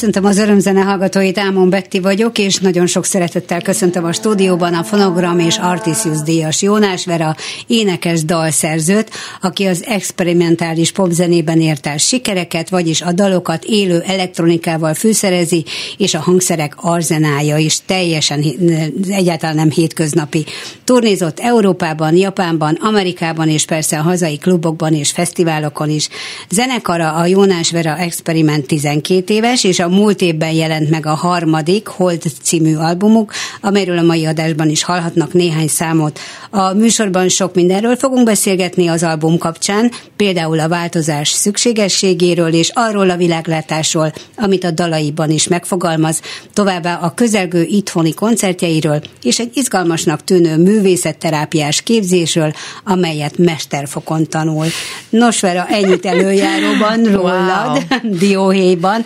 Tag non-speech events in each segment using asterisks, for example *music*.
Köszöntöm az örömzene hallgatóit, Ámon Betti vagyok, és nagyon sok szeretettel köszöntöm a stúdióban a Fonogram és Artisius díjas Jónás Vera, énekes dalszerzőt, aki az experimentális popzenében ért el sikereket, vagyis a dalokat élő elektronikával fűszerezi, és a hangszerek arzenája is teljesen egyáltalán nem hétköznapi. Turnézott Európában, Japánban, Amerikában, és persze a hazai klubokban és fesztiválokon is. Zenekara a Jónás Vera Experiment 12 éves, és a múlt évben jelent meg a harmadik Hold című albumuk, amelyről a mai adásban is hallhatnak néhány számot. A műsorban sok mindenről fogunk beszélgetni az album kapcsán, például a változás szükségességéről és arról a világlátásról, amit a dalaiban is megfogalmaz, továbbá a közelgő itthoni koncertjeiről és egy izgalmasnak tűnő művészetterápiás képzésről, amelyet mesterfokon tanul. Nos, Vera, ennyit előjáróban rólad, wow. *laughs* dióhéjban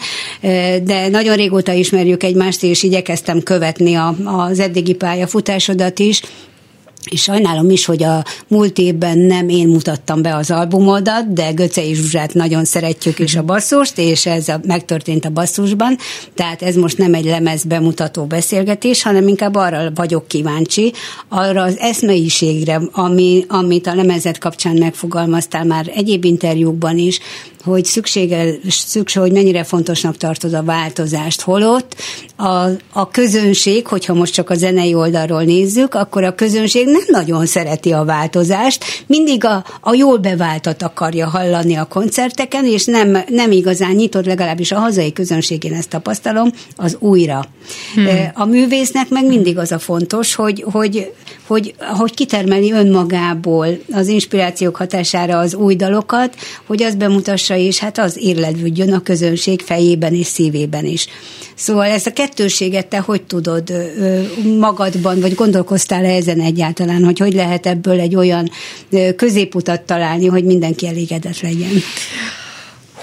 de nagyon régóta ismerjük egymást, és igyekeztem követni a, az eddigi pályafutásodat is, és sajnálom is, hogy a múlt évben nem én mutattam be az albumodat, de Göce és Zsuzsát nagyon szeretjük is a basszust, és ez a, megtörtént a basszusban, tehát ez most nem egy lemez bemutató beszélgetés, hanem inkább arra vagyok kíváncsi, arra az eszmeiségre, ami, amit a lemezet kapcsán megfogalmaztál már egyéb interjúkban is, hogy szükséges, szükség, hogy mennyire fontosnak tartod a változást. Holott a, a közönség, hogyha most csak a zenei oldalról nézzük, akkor a közönség nem nagyon szereti a változást, mindig a, a jól beváltat akarja hallani a koncerteken, és nem, nem igazán nyitott, legalábbis a hazai közönség, én ezt tapasztalom, az újra. Hmm. A művésznek meg mindig az a fontos, hogy, hogy, hogy, hogy kitermeli önmagából az inspirációk hatására az új dalokat, hogy azt bemutassa és hát az érlelődjön a közönség fejében és szívében is. Szóval ezt a kettőséget te hogy tudod magadban, vagy gondolkoztál-e ezen egyáltalán, hogy hogy lehet ebből egy olyan középutat találni, hogy mindenki elégedett legyen?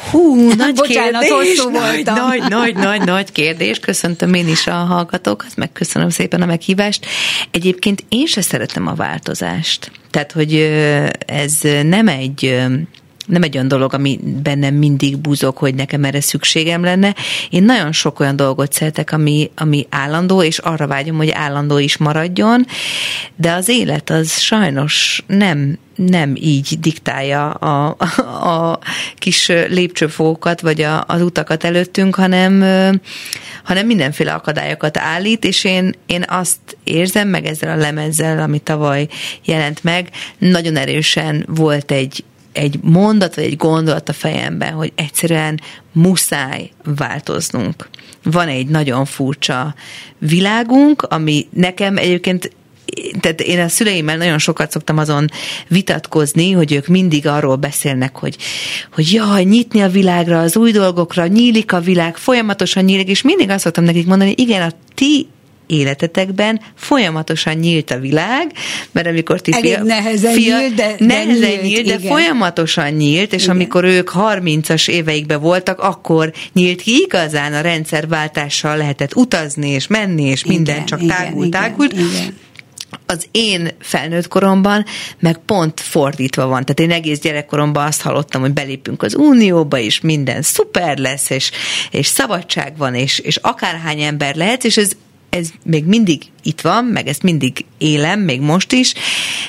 Hú, nagy *laughs* Bocsánat, kérdés. Nagy, nagy, nagy, nagy, nagy kérdés. Köszöntöm én is a hallgatókat, meg köszönöm szépen a meghívást. Egyébként én se szeretem a változást. Tehát, hogy ez nem egy nem egy olyan dolog, ami bennem mindig buzog, hogy nekem erre szükségem lenne. Én nagyon sok olyan dolgot szeretek, ami, ami állandó, és arra vágyom, hogy állandó is maradjon, de az élet az sajnos nem nem így diktálja a, a, a kis lépcsőfókat, vagy a, az utakat előttünk, hanem, hanem mindenféle akadályokat állít, és én, én azt érzem, meg ezzel a lemezzel, ami tavaly jelent meg, nagyon erősen volt egy, egy mondat vagy egy gondolat a fejemben, hogy egyszerűen muszáj változnunk. Van egy nagyon furcsa világunk, ami nekem egyébként tehát én a szüleimmel nagyon sokat szoktam azon vitatkozni, hogy ők mindig arról beszélnek, hogy, hogy jaj, nyitni a világra, az új dolgokra, nyílik a világ, folyamatosan nyílik, és mindig azt szoktam nekik mondani, igen, a ti életetekben folyamatosan nyílt a világ, mert amikor ti Elég fia, nehezen fia, nyílt, de, nehezen de nyílt, nyílt de igen. folyamatosan nyílt, és igen. amikor ők 30-as éveikben voltak, akkor nyílt ki igazán a rendszerváltással lehetett utazni és menni, és igen, minden csak igen, tágult, igen, tágult. Igen az én felnőtt koromban meg pont fordítva van. Tehát én egész gyerekkoromban azt hallottam, hogy belépünk az unióba, és minden szuper lesz, és, és szabadság van, és, és akárhány ember lehet, és ez ez még mindig itt van, meg ezt mindig élem, még most is,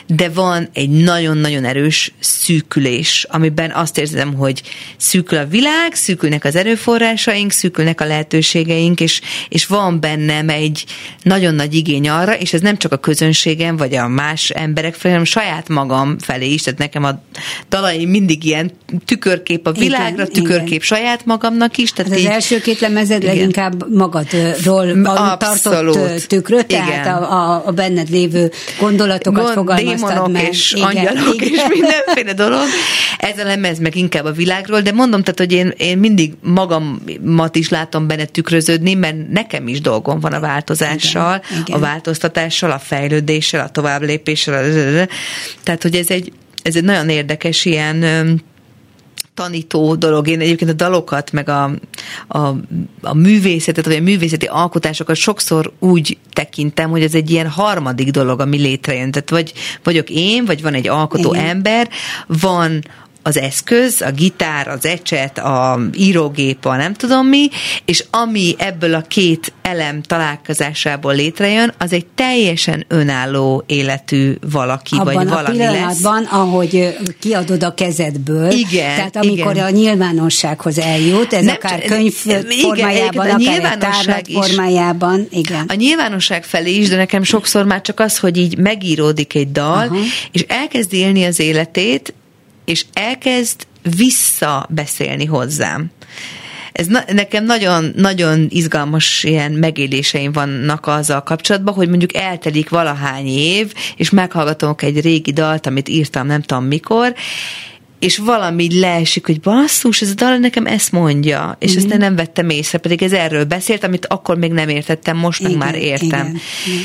de van egy nagyon-nagyon erős szűkülés, amiben azt érzem, hogy szűkül a világ, szűkülnek az erőforrásaink, szűkülnek a lehetőségeink, és, és van bennem egy nagyon nagy igény arra, és ez nem csak a közönségem, vagy a más emberek felé, hanem saját magam felé is, tehát nekem a dalaim mindig ilyen tükörkép a világra, igen, tükörkép igen. saját magamnak is. Tehát az, így, az első két lemezed igen. leginkább magadról tartott tükröt, tehát a, a, a benned lévő gondolatokat Gond, fogalmaztad meg. és igen, angyalok igen. és mindenféle dolog. Ez a lemez meg inkább a világról, de mondom, tehát, hogy én, én mindig magamat is látom benne tükröződni, mert nekem is dolgom van a változással, igen, igen. a változtatással, a fejlődéssel, a továbblépéssel. Tehát, hogy ez egy, ez egy nagyon érdekes ilyen tanító dolog. Én egyébként a dalokat, meg a, a, a művészetet, vagy a művészeti alkotásokat sokszor úgy tekintem, hogy ez egy ilyen harmadik dolog, ami létrejön. Tehát vagy vagyok én, vagy van egy alkotó Igen. ember, van az eszköz, a gitár, az ecset, a írógép, a nem tudom mi, és ami ebből a két elem találkozásából létrejön, az egy teljesen önálló életű valaki, Abban vagy a valami pillanatban, lesz. ahogy kiadod a kezedből, igen, tehát amikor igen. a nyilvánossághoz eljut, ez Nem, akár könyv igen, formájában, a akár tárlat formájában, igen. A nyilvánosság felé is, de nekem sokszor már csak az, hogy így megíródik egy dal, Aha. és elkezd élni az életét, és elkezd visszabeszélni hozzám. Ez na, nekem nagyon, nagyon izgalmas ilyen megéléseim vannak azzal kapcsolatban, hogy mondjuk eltelik valahány év, és meghallgatom egy régi dalt, amit írtam nem tudom mikor, és valami leesik, hogy basszus, ez a dal nekem ezt mondja, és mm-hmm. ezt nem vettem észre, pedig ez erről beszélt, amit akkor még nem értettem, most igen, meg már értem. Igen, igen.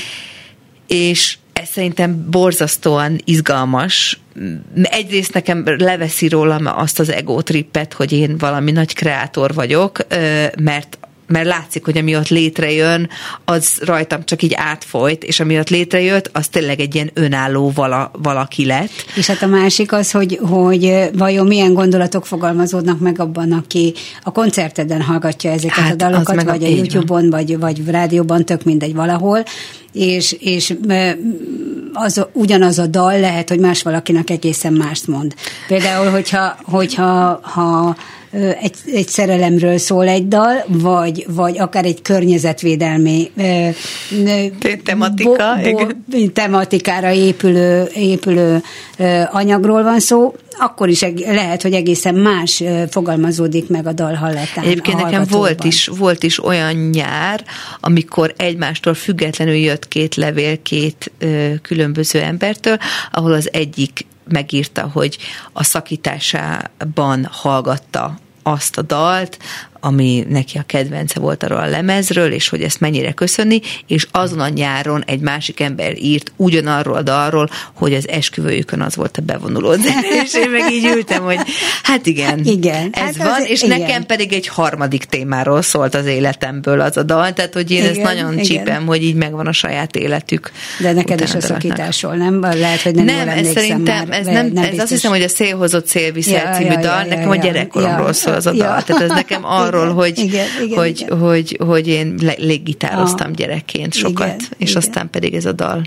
És ez szerintem borzasztóan izgalmas. Egyrészt nekem leveszi rólam azt az ego trippet, hogy én valami nagy kreátor vagyok, mert mert látszik, hogy ami ott létrejön, az rajtam csak így átfolyt, és ami ott létrejött, az tényleg egy ilyen önálló vala, valaki lett. És hát a másik az, hogy, hogy vajon milyen gondolatok fogalmazódnak meg abban, aki a koncerteden hallgatja ezeket hát, a dalokat, vagy a, a YouTube-on, vagy, vagy rádióban, tök mindegy valahol, és, és az, ugyanaz a dal lehet, hogy más valakinek egészen mást mond. Például, hogyha, hogyha ha egy, egy szerelemről szól egy dal, vagy, vagy akár egy környezetvédelmi tematika, bo, bo, tematikára épülő, épülő anyagról van szó, akkor is lehet, hogy egészen más fogalmazódik meg a dal hallatán. Egyébként nekem volt is, volt is olyan nyár, amikor egymástól függetlenül jött két levél két ö, különböző embertől, ahol az egyik megírta, hogy a szakításában hallgatta azt a dalt, ami neki a kedvence volt arról a lemezről, és hogy ezt mennyire köszönni, és azon a nyáron egy másik ember írt ugyanarról a dalról, hogy az esküvőjükön az volt a bevonuló és én meg így ültem, hogy hát igen, igen ez hát van, és igen. nekem pedig egy harmadik témáról szólt az életemből az a dal, tehát hogy én igen, ezt nagyon igen. csípem, hogy így megvan a saját életük. De neked is a szakításról, nem? Lehet, hogy nem Nem, ez szerintem, már, ez, nem, nem ez azt hiszem, hogy a szélhozott szélviszel ja, című ja, dal, ja, nekem ja, a gyerekkoromról ja, szól az a dal, tehát ez nekem *laughs* arról, hogy, igen, igen, hogy, igen. Hogy, hogy én léggitároztam gyerekként sokat, igen, és igen. aztán pedig ez a dal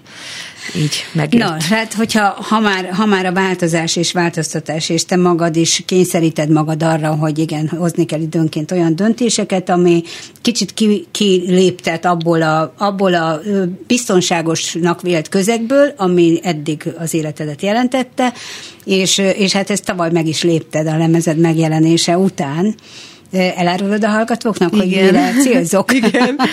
így megjött. Na, hát hogyha ha már, ha már a változás és változtatás, és te magad is kényszeríted magad arra, hogy igen, hozni kell időnként olyan döntéseket, ami kicsit kiléptet ki abból a, abból a biztonságosnak vélt közegből, ami eddig az életedet jelentette, és, és hát ezt tavaly meg is lépted a lemezed megjelenése után, Elárulod a hallgatóknak, hogy mire célzok? *laughs* Igen. *laughs*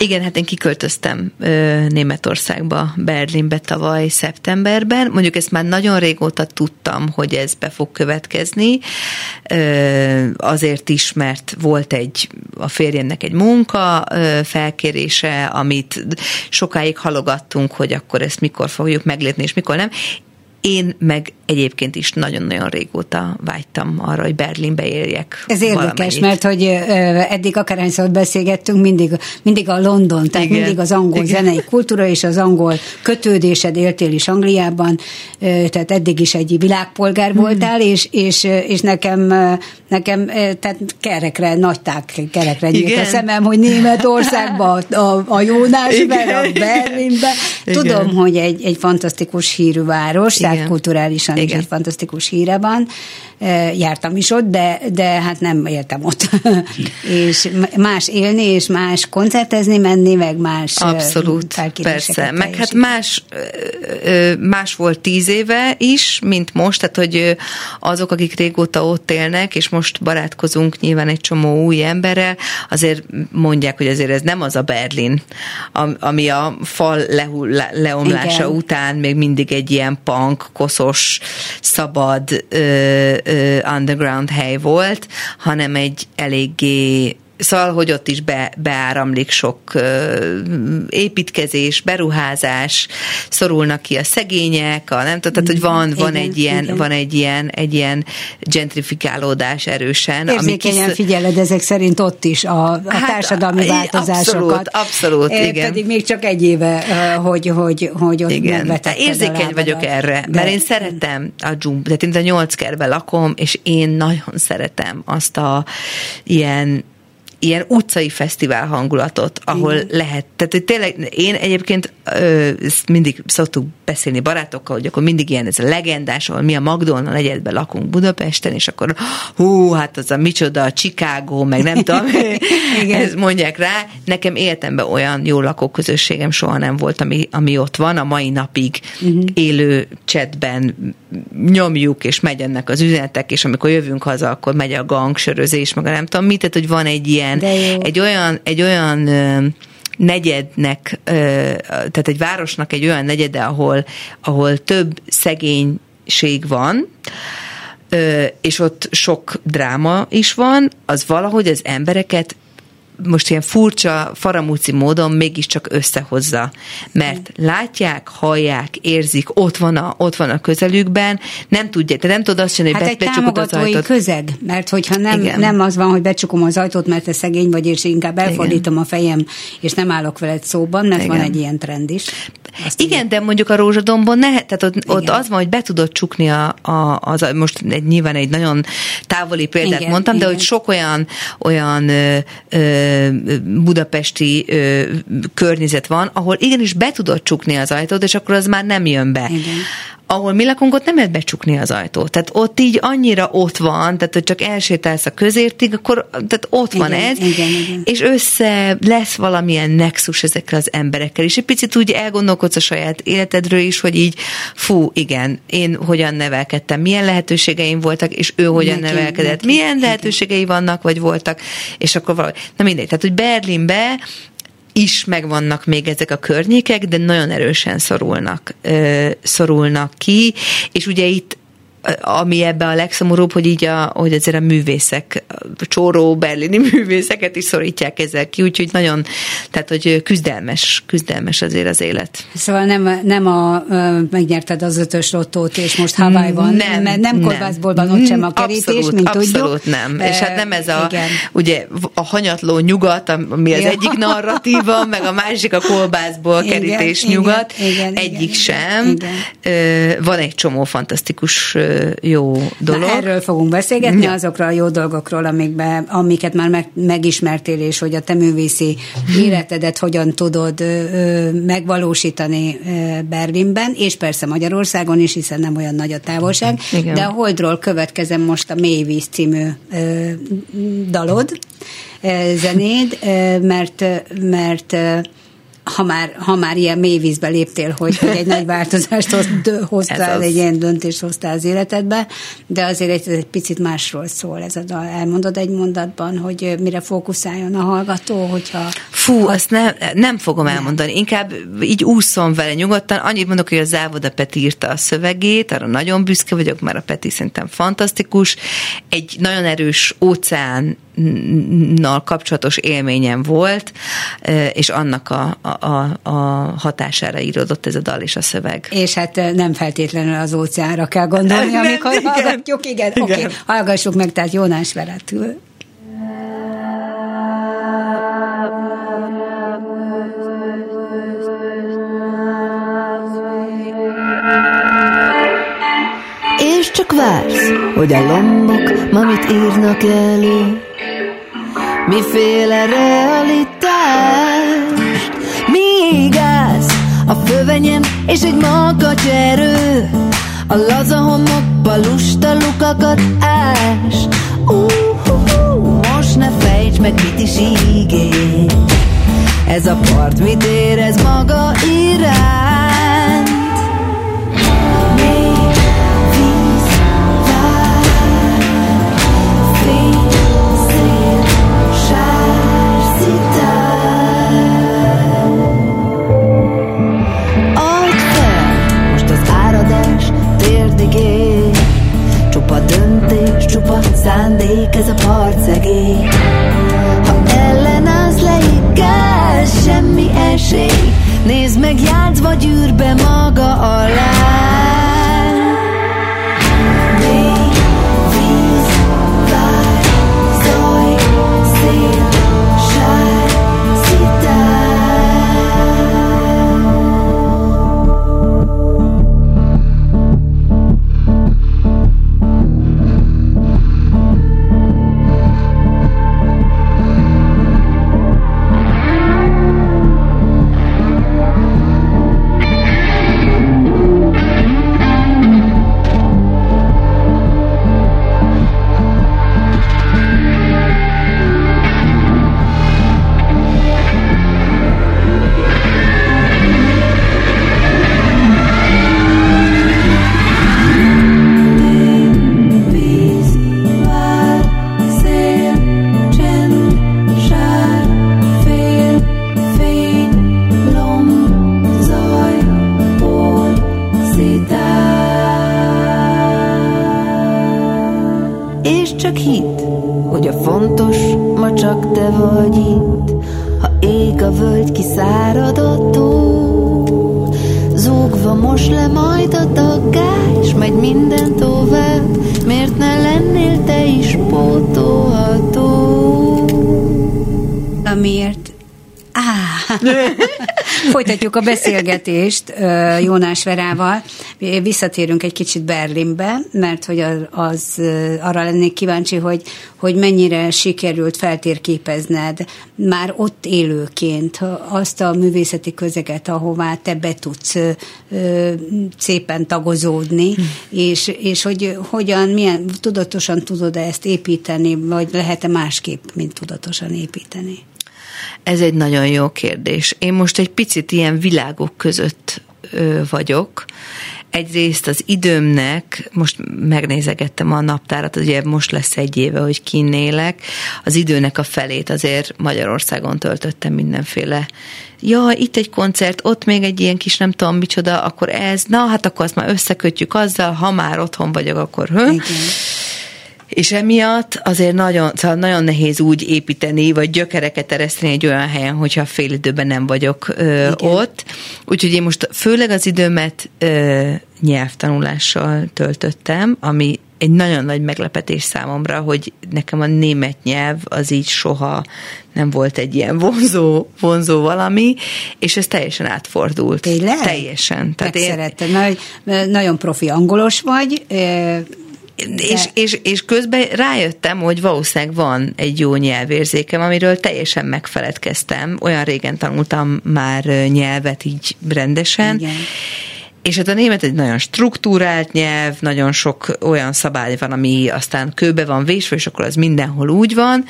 Igen, hát én kiköltöztem ö, Németországba, Berlinbe tavaly szeptemberben. Mondjuk ezt már nagyon régóta tudtam, hogy ez be fog következni. Ö, azért is, mert volt egy a férjemnek egy munka ö, felkérése, amit sokáig halogattunk, hogy akkor ezt mikor fogjuk meglépni, és mikor nem. Én meg egyébként is nagyon-nagyon régóta vágytam arra, hogy Berlinbe éljek. Ez érdekes, mert hogy eddig akárhányszor beszélgettünk, mindig, mindig a London, tehát Igen. mindig az angol Igen. zenei kultúra és az angol kötődésed, éltél is Angliában, tehát eddig is egy világpolgár hmm. voltál, és, és, és nekem, nekem tehát kerekre, nagy tág kerekre nyílt a szemem, hogy Németországban, a, a Jónásban, a Berlinben. Tudom, Igen. hogy egy, egy fantasztikus hírű város, Igen. tehát kulturálisan is egy fantasztikus híre van. Jártam is ott, de, de hát nem éltem ott. *laughs* és más élni, és más koncertezni menni, meg más Abszolút, persze. Meg hát más, más volt tíz éve is, mint most, tehát hogy azok, akik régóta ott élnek, és most barátkozunk nyilván egy csomó új emberrel, azért mondják, hogy azért ez nem az a Berlin, ami a fal lehull, leomlása Igen. után még mindig egy ilyen punk, koszos, szabad ö, underground hely volt, hanem egy eléggé Szóval, hogy ott is be, beáramlik sok építkezés, beruházás, szorulnak ki a szegények, a nem tudom, tehát, hogy van, van igen, egy ilyen, igen. van egy ilyen, egy ilyen gentrifikálódás erősen. Érzékenyen ami kis... figyeled ezek szerint ott is a, a hát, változásokat. Abszolút, abszolút, igen. Pedig még csak egy éve, hogy, hogy, hogy ott igen. Érzékeny vagyok erre, de... mert én szeretem a dzsumb, tehát én a nyolc kerben lakom, és én nagyon szeretem azt a ilyen ilyen utcai fesztivál hangulatot, ahol Igen. lehet. Tehát, hogy tényleg én egyébként ö, mindig szoktuk beszélni barátokkal, hogy akkor mindig ilyen ez a legendás, ahol mi a McDonald egyedben lakunk Budapesten, és akkor hú, hát az a micsoda, a Chicago, meg nem tudom, *laughs* ezt mondják rá. Nekem életemben olyan jó lakóközösségem soha nem volt, ami, ami ott van, a mai napig uh-huh. élő chatben nyomjuk, és megy ennek az üzenetek, és amikor jövünk haza, akkor megy a gangsörözés, meg a nem tudom mit, tehát hogy van egy ilyen, egy olyan, egy olyan negyednek, tehát egy városnak egy olyan negyede, ahol, ahol több szegénység van, és ott sok dráma is van, az valahogy az embereket most ilyen furcsa, faramúci módon mégiscsak összehozza. Mert látják, hallják, érzik, ott van a, ott van a közelükben, nem tudja, te nem tudod azt csinálni, hogy hát be, egy az ajtót. közeg, mert hogyha nem, nem az van, hogy becsukom az ajtót, mert te szegény vagy, és inkább elfordítom Igen. a fejem, és nem állok veled szóban, mert Igen. van egy ilyen trend is. Azt Igen, ugye... de mondjuk a rózsadombon ne, tehát ott, ott az van, hogy be tudod csukni a, a, az, most egy, nyilván egy nagyon távoli példát Igen, mondtam, Igen. de hogy sok olyan, olyan ö, ö, budapesti ö, környezet van, ahol igenis be tudod csukni az ajtót, és akkor az már nem jön be. Igen ahol mi lakunk, ott nem lehet becsukni az ajtót. Tehát ott így annyira ott van, tehát hogy csak elsétálsz a közértig, akkor tehát ott igen, van ez, igen, igen. és össze lesz valamilyen nexus ezekre az emberekkel, és egy picit úgy elgondolkodsz a saját életedről is, hogy így, fú, igen, én hogyan nevelkedtem, milyen lehetőségeim voltak, és ő hogyan neki, nevelkedett, neki, milyen lehetőségei vannak, vagy voltak, és akkor valahogy, na mindegy, tehát hogy Berlinbe is megvannak még ezek a környékek, de nagyon erősen szorulnak, szorulnak ki, és ugye itt ami ebbe a legszomorúbb, hogy így a, hogy azért a művészek, a csóró berlini *laughs* művészeket is szorítják ezzel ki, úgyhogy nagyon, tehát hogy küzdelmes, küzdelmes azért az élet. Szóval nem, nem a, megnyerted az ötös lottót, és most Hawaii van, nem, mert nem kolbászból van ott sem a kerítés, abszolút, mint abszolút tudjuk. nem. És hát nem ez a, igen. ugye a hanyatló nyugat, ami az ja. egyik narratíva, meg a másik a kolbászból kerítés igen, nyugat, igen, igen, egyik igen, sem. Igen. Van egy csomó fantasztikus jó dolog. Na, erről fogunk beszélgetni, ja. azokról a jó dolgokról, amikbe, amiket már meg, megismertél, és hogy a te művészi életedet hogyan tudod ö, megvalósítani ö, Berlinben, és persze Magyarországon is, hiszen nem olyan nagy a távolság. Igen. De a Holdról következem most a Mélyvíz című ö, dalod, zenéd, mert, mert ha már, ha már ilyen mély vízbe léptél, hogy, hogy egy nagy változást hoztál, egy ilyen döntést hoztál az életedbe, de azért egy, egy picit másról szól ez a dal. Elmondod egy mondatban, hogy mire fókuszáljon a hallgató, hogyha... Fú, ha... azt nem, nem fogom nem. elmondani. Inkább így úszom vele nyugodtan. Annyit mondok, hogy a Závoda Peti írta a szövegét, arra nagyon büszke vagyok, mert a Peti szerintem fantasztikus. Egy nagyon erős óceán nal kapcsolatos élményem volt, és annak a, a, a hatására íródott ez a dal és a szöveg. És hát nem feltétlenül az óceánra kell gondolni, nem, amikor igen. hallgatjuk. Igen, igen. oké, okay, hallgassuk meg, tehát Jónás Veretül. És csak vársz, hogy a lombok ma mit írnak elő, miféle realitást Míg állsz a fövenyem és egy makacs erő A laza homokba lusta lukakat ás. Uh-huh, Most ne fejtsd meg, mit is ígér. Ez a part mit érez maga irány szándék, ez a parcegély Ha ellenállsz leigál, semmi esély. Nézd meg, játsz vagy űrbe maga alá. Beszélgetést Jónás Verával. Visszatérünk egy kicsit Berlinbe, mert hogy az, arra lennék kíváncsi, hogy, hogy mennyire sikerült feltérképezned már ott élőként azt a művészeti közeget, ahová te be tudsz szépen tagozódni, hm. és, és hogy hogyan, milyen tudatosan tudod -e ezt építeni, vagy lehet-e másképp, mint tudatosan építeni? Ez egy nagyon jó kérdés. Én most egy picit ilyen világok között vagyok. Egyrészt az időmnek, most megnézegettem a naptárat, ugye most lesz egy éve, hogy kinélek, az időnek a felét azért Magyarországon töltöttem mindenféle ja, itt egy koncert, ott még egy ilyen kis nem tudom micsoda, akkor ez, na hát akkor azt már összekötjük azzal, ha már otthon vagyok, akkor hő. Igen és emiatt azért nagyon, szóval nagyon nehéz úgy építeni, vagy gyökereket ereszteni egy olyan helyen, hogyha fél időben nem vagyok ö, ott. Úgyhogy én most főleg az időmet ö, nyelvtanulással töltöttem, ami egy nagyon nagy meglepetés számomra, hogy nekem a német nyelv az így soha nem volt egy ilyen vonzó, vonzó valami, és ez teljesen átfordult. Tényleg? Teljesen. Tehát én... Nagy, nagyon profi angolos vagy, és, és, és közben rájöttem, hogy valószínűleg van egy jó nyelvérzékem, amiről teljesen megfeledkeztem. Olyan régen tanultam már nyelvet így rendesen. Igen. És hát a német egy nagyon struktúrált nyelv, nagyon sok olyan szabály van, ami aztán kőbe van vésve, és akkor az mindenhol úgy van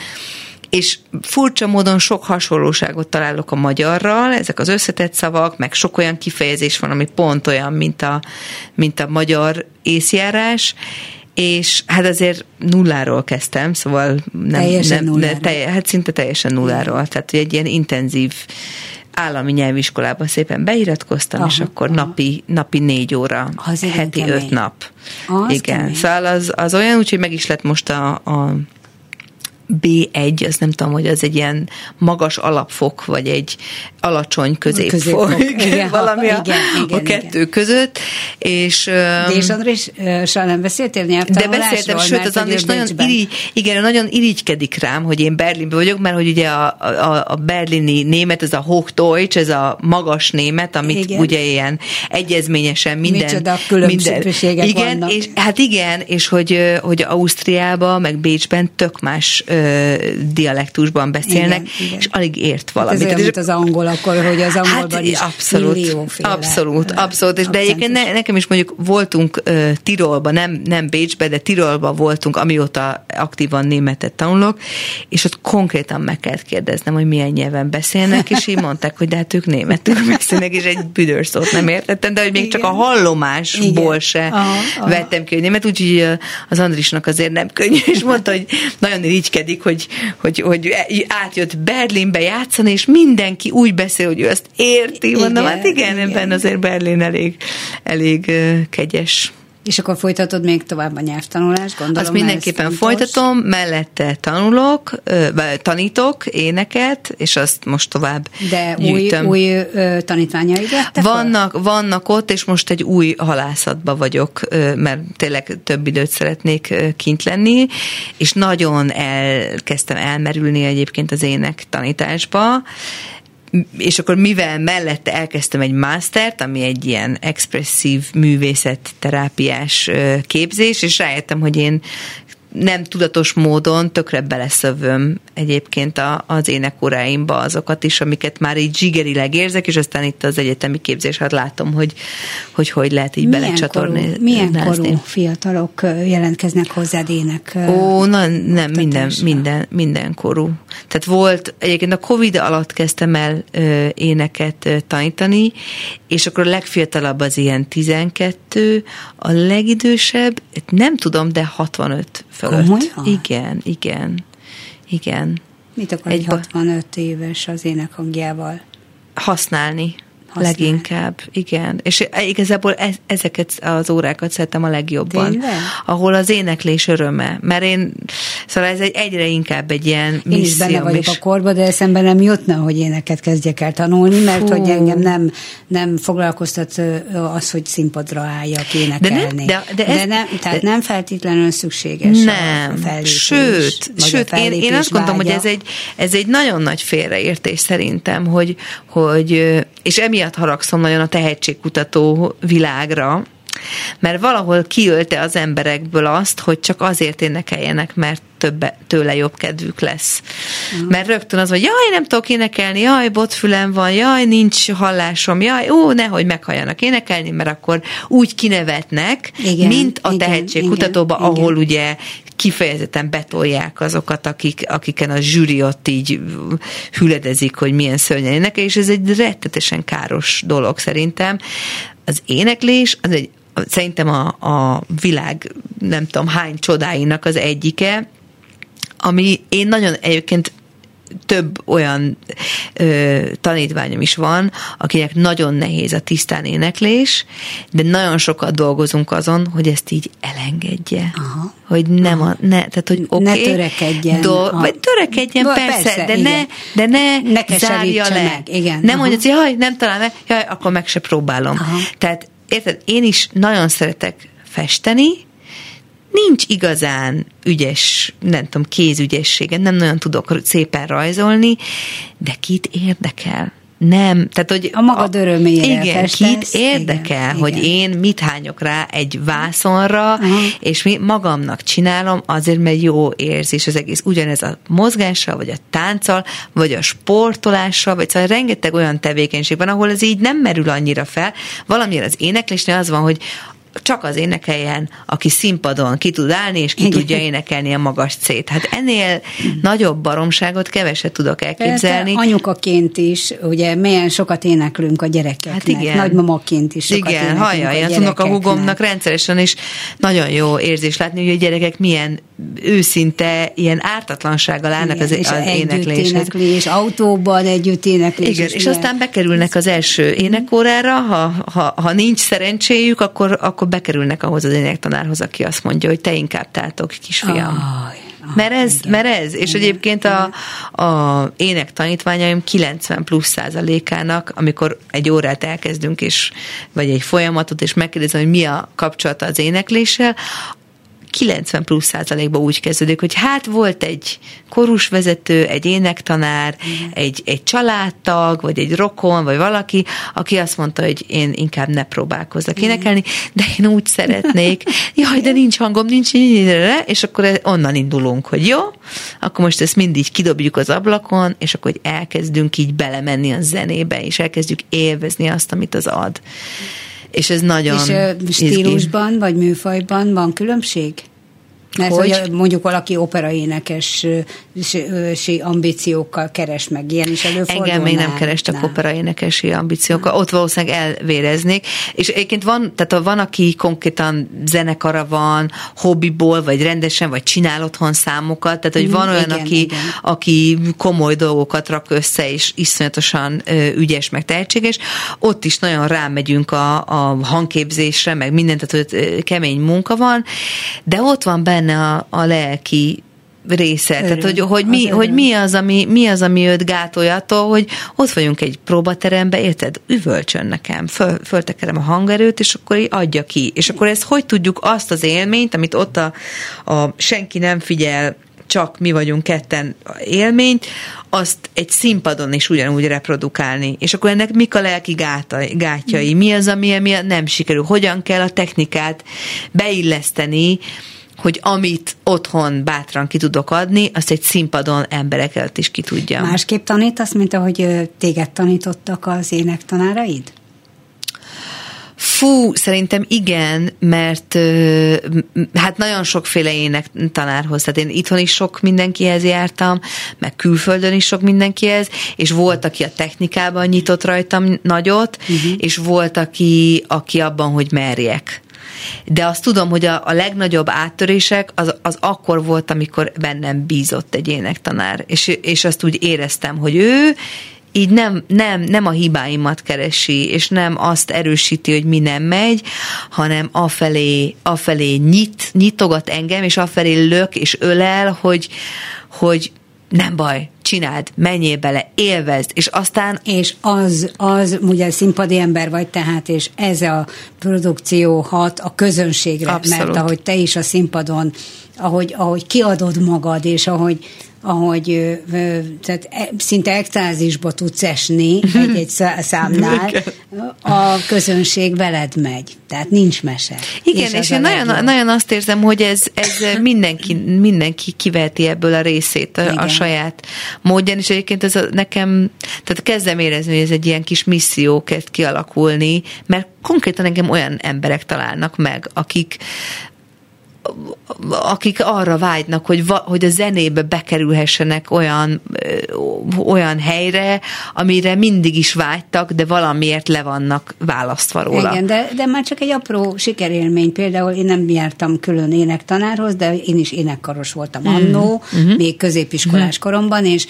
és furcsa módon sok hasonlóságot találok a magyarral, ezek az összetett szavak, meg sok olyan kifejezés van, ami pont olyan, mint a, mint a magyar észjárás, és hát azért nulláról kezdtem, szóval nem, teljesen nem, nulláról. Telje, hát szinte teljesen nulláról, tehát egy ilyen intenzív állami nyelviskolába szépen beiratkoztam, aha, és akkor aha. napi, napi négy óra, az heti öt nap. Az Igen, kemény. szóval az, az olyan, úgyhogy meg is lett most a, a B1, az nem tudom, hogy az egy ilyen magas alapfok, vagy egy alacsony középfok, középfok. *laughs* Igen, valami a, igen, igen, a kettő igen. között. És, de és Andréssal nem beszéltél nyelvtanulásról? De beszéltem, sőt az Andrés nagyon, irigy, igen, nagyon irigykedik rám, hogy én Berlinben vagyok, mert hogy ugye a, a, a berlini német, ez a Hochdeutsch, ez a magas német, amit igen. ugye ilyen egyezményesen minden... Micsoda különbségek igen, vannak. És, hát igen, és hogy, hogy Ausztriában, meg Bécsben tök más dialektusban beszélnek, igen, igen. és alig ért valamit. Hát ez olyan, mint az angol akkor, hogy az angolban hát, is abszolút, millióféle. Abszolút, abszolút. És de egyébként ne, nekem is mondjuk voltunk uh, Tirolba, nem, nem Bécsbe, de Tirolba voltunk, amióta aktívan németet tanulok, és ott konkrétan meg kellett kérdeznem, hogy milyen nyelven beszélnek, és így mondták, hogy de hát ők németül beszélnek, és egy büdös szót nem értettem, de hogy még Igen. csak a hallomásból Igen. se aha, aha. vettem ki, hogy német, úgyhogy az Andrisnak azért nem könnyű, és mondta, hogy nagyon irigykedik, hogy, hogy, hogy átjött Berlinbe játszani, és mindenki úgy beszél, hogy ő ezt érti. Mondom, igen, hát igen, igen, ebben azért Berlin elég, elég kegyes. És akkor folytatod még tovább a nyelvtanulást, gondolom. Azt mindenképpen folytatom, mellette tanulok, tanítok éneket, és azt most tovább De gyűjtöm. új, új tanítványaid vannak, vannak ott, és most egy új halászatba vagyok, mert tényleg több időt szeretnék kint lenni, és nagyon elkezdtem elmerülni egyébként az ének tanításba, és akkor mivel mellette elkezdtem egy mastert, ami egy ilyen expresszív művészet terápiás képzés, és rájöttem, hogy én nem tudatos módon tökre beleszövöm egyébként a, az énekóráimba azokat is, amiket már így zsigerileg érzek, és aztán itt az egyetemi képzés, hát látom, hogy hogy, hogy lehet így milyen belecsatorni. Korú, milyen korú fiatalok jelentkeznek hozzád ének? Ó, na, nem, minden, minden, minden korú. Tehát volt, egyébként a Covid alatt kezdtem el ö, éneket ö, tanítani, és akkor a legfiatalabb az ilyen 12, a legidősebb, nem tudom, de 65 fölött. Komolyan? Igen, igen, igen. Mit akar egy 65 éves az énekhangjával? Használni. Használ. Leginkább, igen. És igazából e- ezeket az órákat szeretem a legjobban. Tényleg? Ahol az éneklés öröme. Mert én, szóval ez egy, egyre inkább egy ilyen Én is benne vagyok is. a korba, de eszembe nem jutna, hogy éneket kezdjek el tanulni, mert Fú. hogy engem nem, nem foglalkoztat az, hogy színpadra álljak énekelni. De, nem, de, de, ez, de nem, tehát de, nem feltétlenül szükséges nem, a fellépés. Sőt, sőt én, én azt gondolom, hogy ez egy, ez egy nagyon nagy félreértés szerintem, hogy, hogy és emiatt haragszom nagyon a tehetségkutató világra, mert valahol kiölte az emberekből azt, hogy csak azért énekeljenek, mert több, tőle jobb kedvük lesz. Mm. Mert rögtön az, hogy jaj, nem tudok énekelni, jaj, botfülem van, jaj, nincs hallásom, jaj, ó, nehogy meghalljanak énekelni, mert akkor úgy kinevetnek, igen, mint a tehetségkutatóba, igen, ahol igen. ugye kifejezetten betolják azokat, akik, akiken a zsűri ott így hüledezik, hogy milyen szörnyen énekel, és ez egy rettetesen káros dolog szerintem. Az éneklés az egy szerintem a, a világ nem tudom hány csodáinak az egyike, ami én nagyon egyébként több olyan ö, tanítványom is van, akinek nagyon nehéz a tisztán éneklés, de nagyon sokat dolgozunk azon, hogy ezt így elengedje. Aha. Hogy nem Aha. a, ne, tehát hogy okay, ne törekedjen. Do, vagy törekedjen, do, persze, persze, de ne, de ne, ne zárja le. Meg. Igen. Nem mondja, hogy jaj, nem talán meg, jaj, akkor meg se próbálom. Aha. Tehát érted, én is nagyon szeretek festeni, nincs igazán ügyes, nem tudom, kézügyessége, nem nagyon tudok szépen rajzolni, de kit érdekel? Nem, tehát hogy... A magad örömére Igen, festesz. kit érdekel, igen, hogy igen. én mit hányok rá egy vászonra, uh-huh. és mi magamnak csinálom azért, mert jó érzés az egész. Ugyanez a mozgással, vagy a tánccal, vagy a sportolással, vagy szóval rengeteg olyan tevékenység van, ahol ez így nem merül annyira fel. Valamiért az éneklésnél az van, hogy csak az énekeljen, aki színpadon ki tud állni, és ki Igen. tudja énekelni a magas cét. Hát ennél nagyobb baromságot keveset tudok elképzelni. Persze, anyukaként is, ugye milyen sokat éneklünk a gyerekeknek. Hát igen. Nagymamaként is sokat Igen, hallja, a a hugomnak rendszeresen, is nagyon jó érzés látni, hogy a gyerekek milyen őszinte, ilyen ártatlansággal állnak igen, az, és az énekléshez. éneklés, autóban együtt éneklés. Igen, és, és aztán bekerülnek az első énekórára, ha, ha, ha nincs szerencséjük, akkor, akkor bekerülnek ahhoz az énektanárhoz, aki azt mondja, hogy te inkább tátok, kisfiam. Oh, mert ez, igen. mert ez. És igen. egyébként a, a ének tanítványaim 90 plusz százalékának, amikor egy órát elkezdünk, és, vagy egy folyamatot, és megkérdezem, hogy mi a kapcsolata az énekléssel, 90 plusz százalékban úgy kezdődik, hogy hát volt egy korusvezető, egy énektanár, mm. egy, egy családtag, vagy egy rokon, vagy valaki, aki azt mondta, hogy én inkább ne próbálkozzak énekelni, de én úgy szeretnék, *laughs* jaj, de nincs hangom, nincs, és akkor onnan indulunk, hogy jó, akkor most ezt mindig kidobjuk az ablakon, és akkor hogy elkezdünk így belemenni a zenébe, és elkezdjük élvezni azt, amit az ad. És ez nagyon És stílusban, izgi. vagy műfajban van különbség? Mert hogy, hogy mondjuk valaki operaénekesi ambíciókkal keres meg, ilyen is előfordul? Engem még nem kerestek nem. operaénekesi ambíciókkal, ott valószínűleg elvéreznék, és egyébként van, tehát van, aki konkrétan zenekara van, hobbiból, vagy rendesen, vagy csinál otthon számokat, tehát hogy mm, van olyan, igen, aki, igen. aki komoly dolgokat rak össze, és iszonyatosan ügyes, meg tehetséges, ott is nagyon rámegyünk a, a hangképzésre, meg mindent, tehát hogy kemény munka van, de ott van benne a, a lelki része. Örül, Tehát, hogy, hogy, mi, hogy mi, az, ami, mi az, ami őt gátolja attól, hogy ott vagyunk egy próbaterembe, érted? Üvölcsön nekem, föl, föltekerem a hangerőt, és akkor így adja ki. És akkor ezt hogy tudjuk azt az élményt, amit ott a, a senki nem figyel, csak mi vagyunk ketten élményt, azt egy színpadon is ugyanúgy reprodukálni. És akkor ennek mik a lelki gátai, gátjai? Mi az, ami, ami nem sikerül? Hogyan kell a technikát beilleszteni, hogy amit otthon bátran ki tudok adni, azt egy színpadon emberek előtt is ki tudjam. Másképp tanítasz, mint ahogy téged tanítottak az énektanáraid? Fú, szerintem igen, mert hát nagyon sokféle ének tanárhoz, tehát én itthon is sok mindenkihez jártam, meg külföldön is sok mindenkihez, és volt, aki a technikában nyitott rajtam nagyot, uh-huh. és volt, aki, aki abban, hogy merjek. De azt tudom, hogy a, a legnagyobb áttörések az, az akkor volt, amikor bennem bízott egy énektanár, és, és azt úgy éreztem, hogy ő így nem, nem, nem a hibáimat keresi, és nem azt erősíti, hogy mi nem megy, hanem afelé, afelé nyit, nyitogat engem, és afelé lök és ölel, hogy, hogy nem baj, csináld, menjél bele, élvezd, és aztán... És az, az ugye színpadi ember vagy tehát, és ez a produkció hat a közönségre, Abszolút. mert ahogy te is a színpadon, ahogy, ahogy kiadod magad, és ahogy ahogy tehát e, szinte extázisba tudsz esni *laughs* egy-egy számnál, a közönség veled megy. Tehát nincs mese. Igen, és, és én nagyon, nagyon azt érzem, hogy ez, ez mindenki, mindenki kiveheti ebből a részét a, a saját módján, és egyébként ez a, nekem, tehát kezdem érezni, hogy ez egy ilyen kis misszió kezd kialakulni, mert konkrétan engem olyan emberek találnak meg, akik, akik arra vágynak, hogy, va, hogy a zenébe bekerülhessenek olyan, olyan helyre, amire mindig is vágytak, de valamiért le vannak választva róla. Igen, de, de már csak egy apró sikerélmény. Például én nem jártam külön énektanárhoz, de én is énekkaros voltam mm. annó, mm-hmm. még középiskolás mm. koromban, és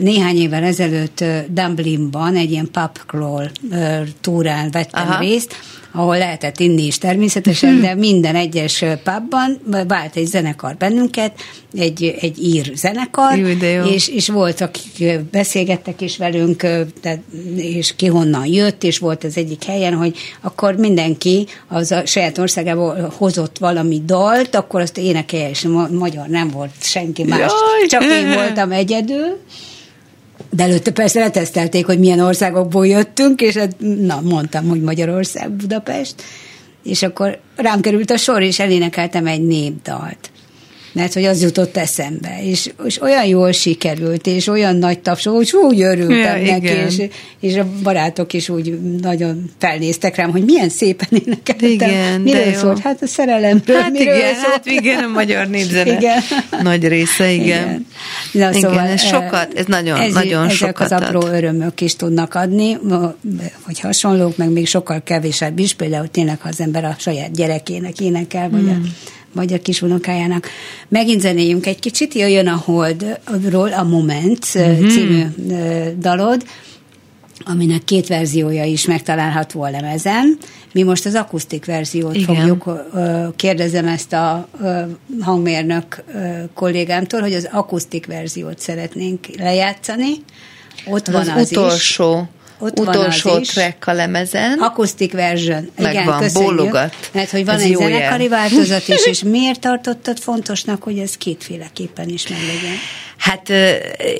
néhány évvel ezelőtt Dublinban egy ilyen pub crawl túrán vettem Aha. részt, ahol lehetett inni is természetesen, *laughs* de minden egyes pubban vált egy zenekar bennünket, egy, egy ír zenekar, jó, És, és volt, akik beszélgettek is velünk, de, és ki honnan jött, és volt az egyik helyen, hogy akkor mindenki az a saját országából hozott valami dalt, akkor azt énekelje, és ma- magyar nem volt senki más, Jaj. csak én voltam egyedül, de előtte persze letesztelték, hogy milyen országokból jöttünk, és hát, na, mondtam, hogy Magyarország, Budapest, és akkor rám került a sor, és elénekeltem egy népdalt mert hogy az jutott eszembe, és, és olyan jól sikerült, és olyan nagy tapsol, hogy úgy örültem ja, neki, és, és a barátok is úgy nagyon felnéztek rám, hogy milyen szépen énekeltem. Igen, Miről szólt? Hát a szerelemről. Hát miről igen, szólt? hát igen, a magyar népzene igen. nagy része, igen. igen. Na, igen, szóval, ez sokat, ez nagyon, ez, nagyon ezek sokat az apró ad. örömök is tudnak adni, hogy hasonlók, meg még sokkal kevésebb is, például tényleg, ha az ember a saját gyerekének énekel, vagy mm. a vagy a kisunokájának. Megint zenéjünk egy kicsit, jöjjön a Holdról a Moment mm-hmm. című dalod, aminek két verziója is megtalálható a lemezen. Mi most az akusztik verziót Igen. fogjuk, kérdezem ezt a hangmérnök kollégámtól, hogy az akusztik verziót szeretnénk lejátszani. Ott van az, az utolsó. Is. Ott utolsó van track a lemezen. Akusztik version. Megvan, Igen, köszönjük. bólogat. Mert hogy van ez egy zenekari jel. változat is, *laughs* és miért tartottad fontosnak, hogy ez kétféleképpen is meglegyen? Hát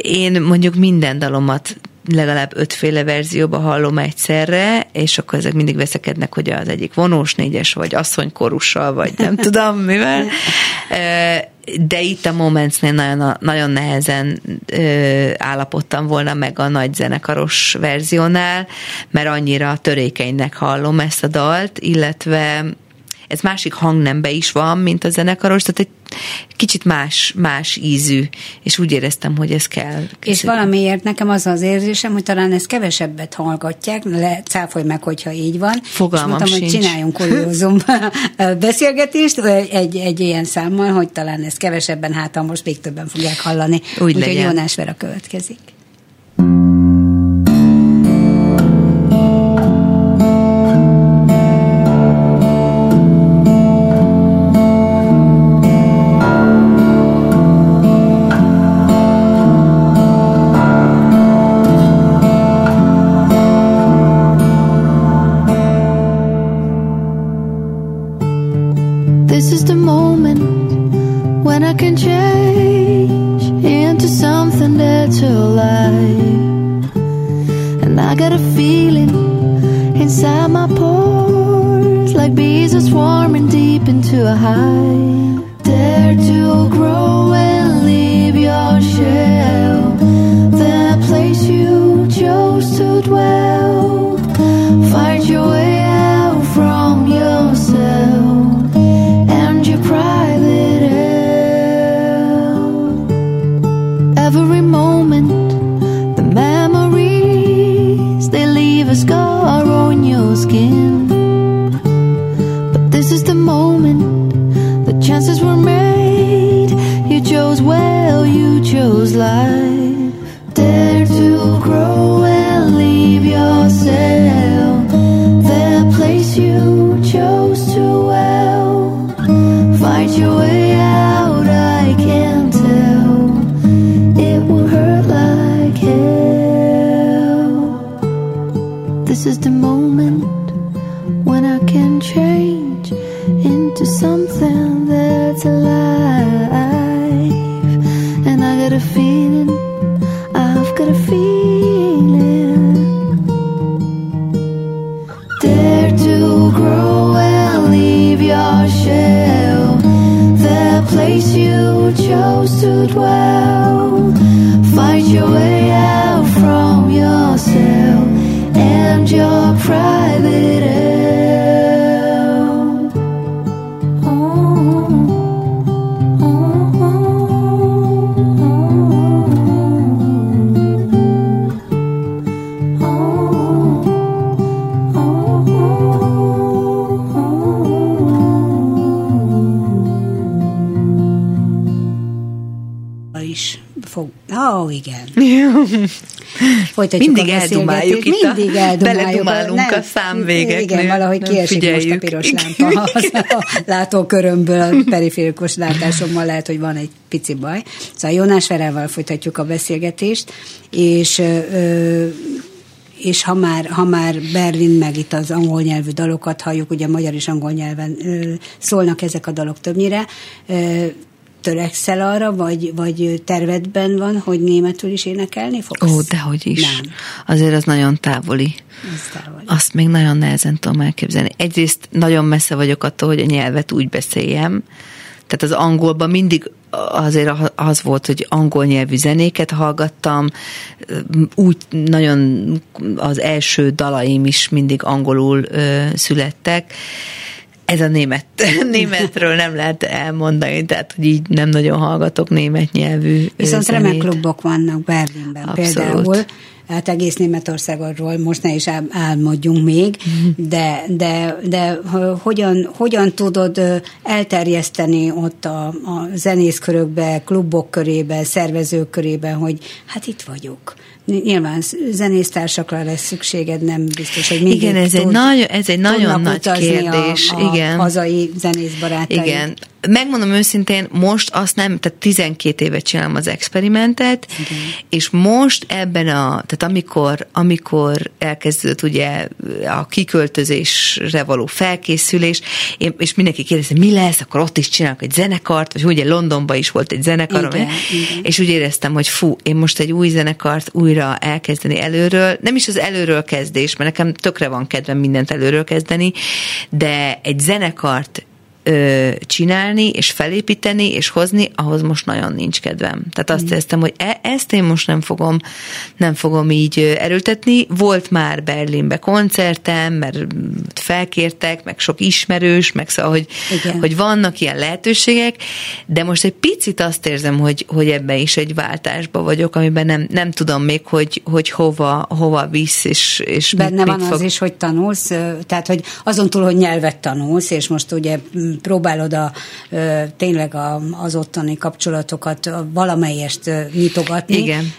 én mondjuk minden dalomat legalább ötféle verzióba hallom egyszerre, és akkor ezek mindig veszekednek, hogy az egyik vonós négyes, vagy asszonykorussal, vagy nem *laughs* tudom mivel. De itt a Momentsnél nagyon, nagyon nehezen állapodtam volna meg a nagy zenekaros verziónál, mert annyira törékenynek hallom ezt a dalt, illetve ez másik hangnembe is van, mint a zenekaros, tehát egy kicsit más, más ízű, és úgy éreztem, hogy ez kell. Köszönöm. És valamiért nekem az az érzésem, hogy talán ezt kevesebbet hallgatják, le, cáfolj meg, hogyha így van. Fogalmam és mondtam, sincs. hogy csináljunk kuriózum *laughs* *laughs* beszélgetést egy, egy ilyen számmal, hogy talán ezt kevesebben, hát most még többen fogják hallani. Úgy Úgyhogy. Jónás Vera következik. Folytatjuk Mindig a eldumáljuk itt a- Mindig eldumáljuk. beledumálunk a számvégeknél. Igen, valahogy Nem kiesik most a piros lámpa az a látókörömből, a periférikus látásommal lehet, hogy van egy pici baj. Szóval Jónás Verával folytatjuk a beszélgetést, és ö, és ha már, ha már Berlin meg itt az angol nyelvű dalokat halljuk, ugye magyar és angol nyelven ö, szólnak ezek a dalok többnyire, ö, törekszel arra, vagy, vagy tervedben van, hogy németül is énekelni fogsz? Ó, dehogy is. Nem. Azért az nagyon távoli. Ez távol. Azt még nagyon nehezen tudom elképzelni. Egyrészt nagyon messze vagyok attól, hogy a nyelvet úgy beszéljem. Tehát az angolban mindig azért az volt, hogy angol nyelvű zenéket hallgattam, úgy nagyon az első dalaim is mindig angolul ö, születtek. Ez a német, *laughs* németről nem lehet elmondani, tehát hogy így nem nagyon hallgatok német nyelvű Viszont zenét. remek klubok vannak Berlinben Abszolút. például. Hát egész Németországról most ne is ál- álmodjunk még, Mhm. de, de, de hogyan, hogyan tudod elterjeszteni ott a, a zenészkörökbe, klubok körébe, szervezők körébe, hogy hát itt vagyok. Nyilván zenésztársakra lesz szükséged, nem biztos, hogy mindig Igen, ez egy nagy- ez egy nagyon nagy kérdés, A, a igen. hazai zenészbarátaid. Igen. Megmondom őszintén, most azt nem, tehát 12 éve csinálom az experimentet, Igen. és most ebben a, tehát amikor, amikor elkezdődött ugye a kiköltözésre való felkészülés, én, és mindenki kérdezte, mi lesz, akkor ott is csinálok egy zenekart, vagy ugye Londonban is volt egy zenekar, Igen, amely- igen. és úgy éreztem, hogy fú, én most egy új zenekart újra elkezdeni előről, nem is az előről kezdés, mert nekem tökre van kedvem mindent előről kezdeni, de egy zenekart ö, csinálni, és felépíteni, és hozni, ahhoz most nagyon nincs kedvem. Tehát azt mm. éreztem, hogy e, ezt én most nem fogom, nem fogom így erőltetni. Volt már Berlinbe koncertem, mert felkértek, meg sok ismerős, meg szóval, hogy, hogy vannak ilyen lehetőségek, de most egy picit azt érzem, hogy, hogy ebben is egy váltásba vagyok, amiben nem, nem tudom még, hogy, hogy hova, hova visz, és, és Benne mit, van mit fog... az is, hogy tanulsz, tehát, hogy azon túl, hogy nyelvet tanulsz, és most ugye próbálod a, tényleg a, az ottani kapcsolatokat valamelyest nyitogatni. Igen.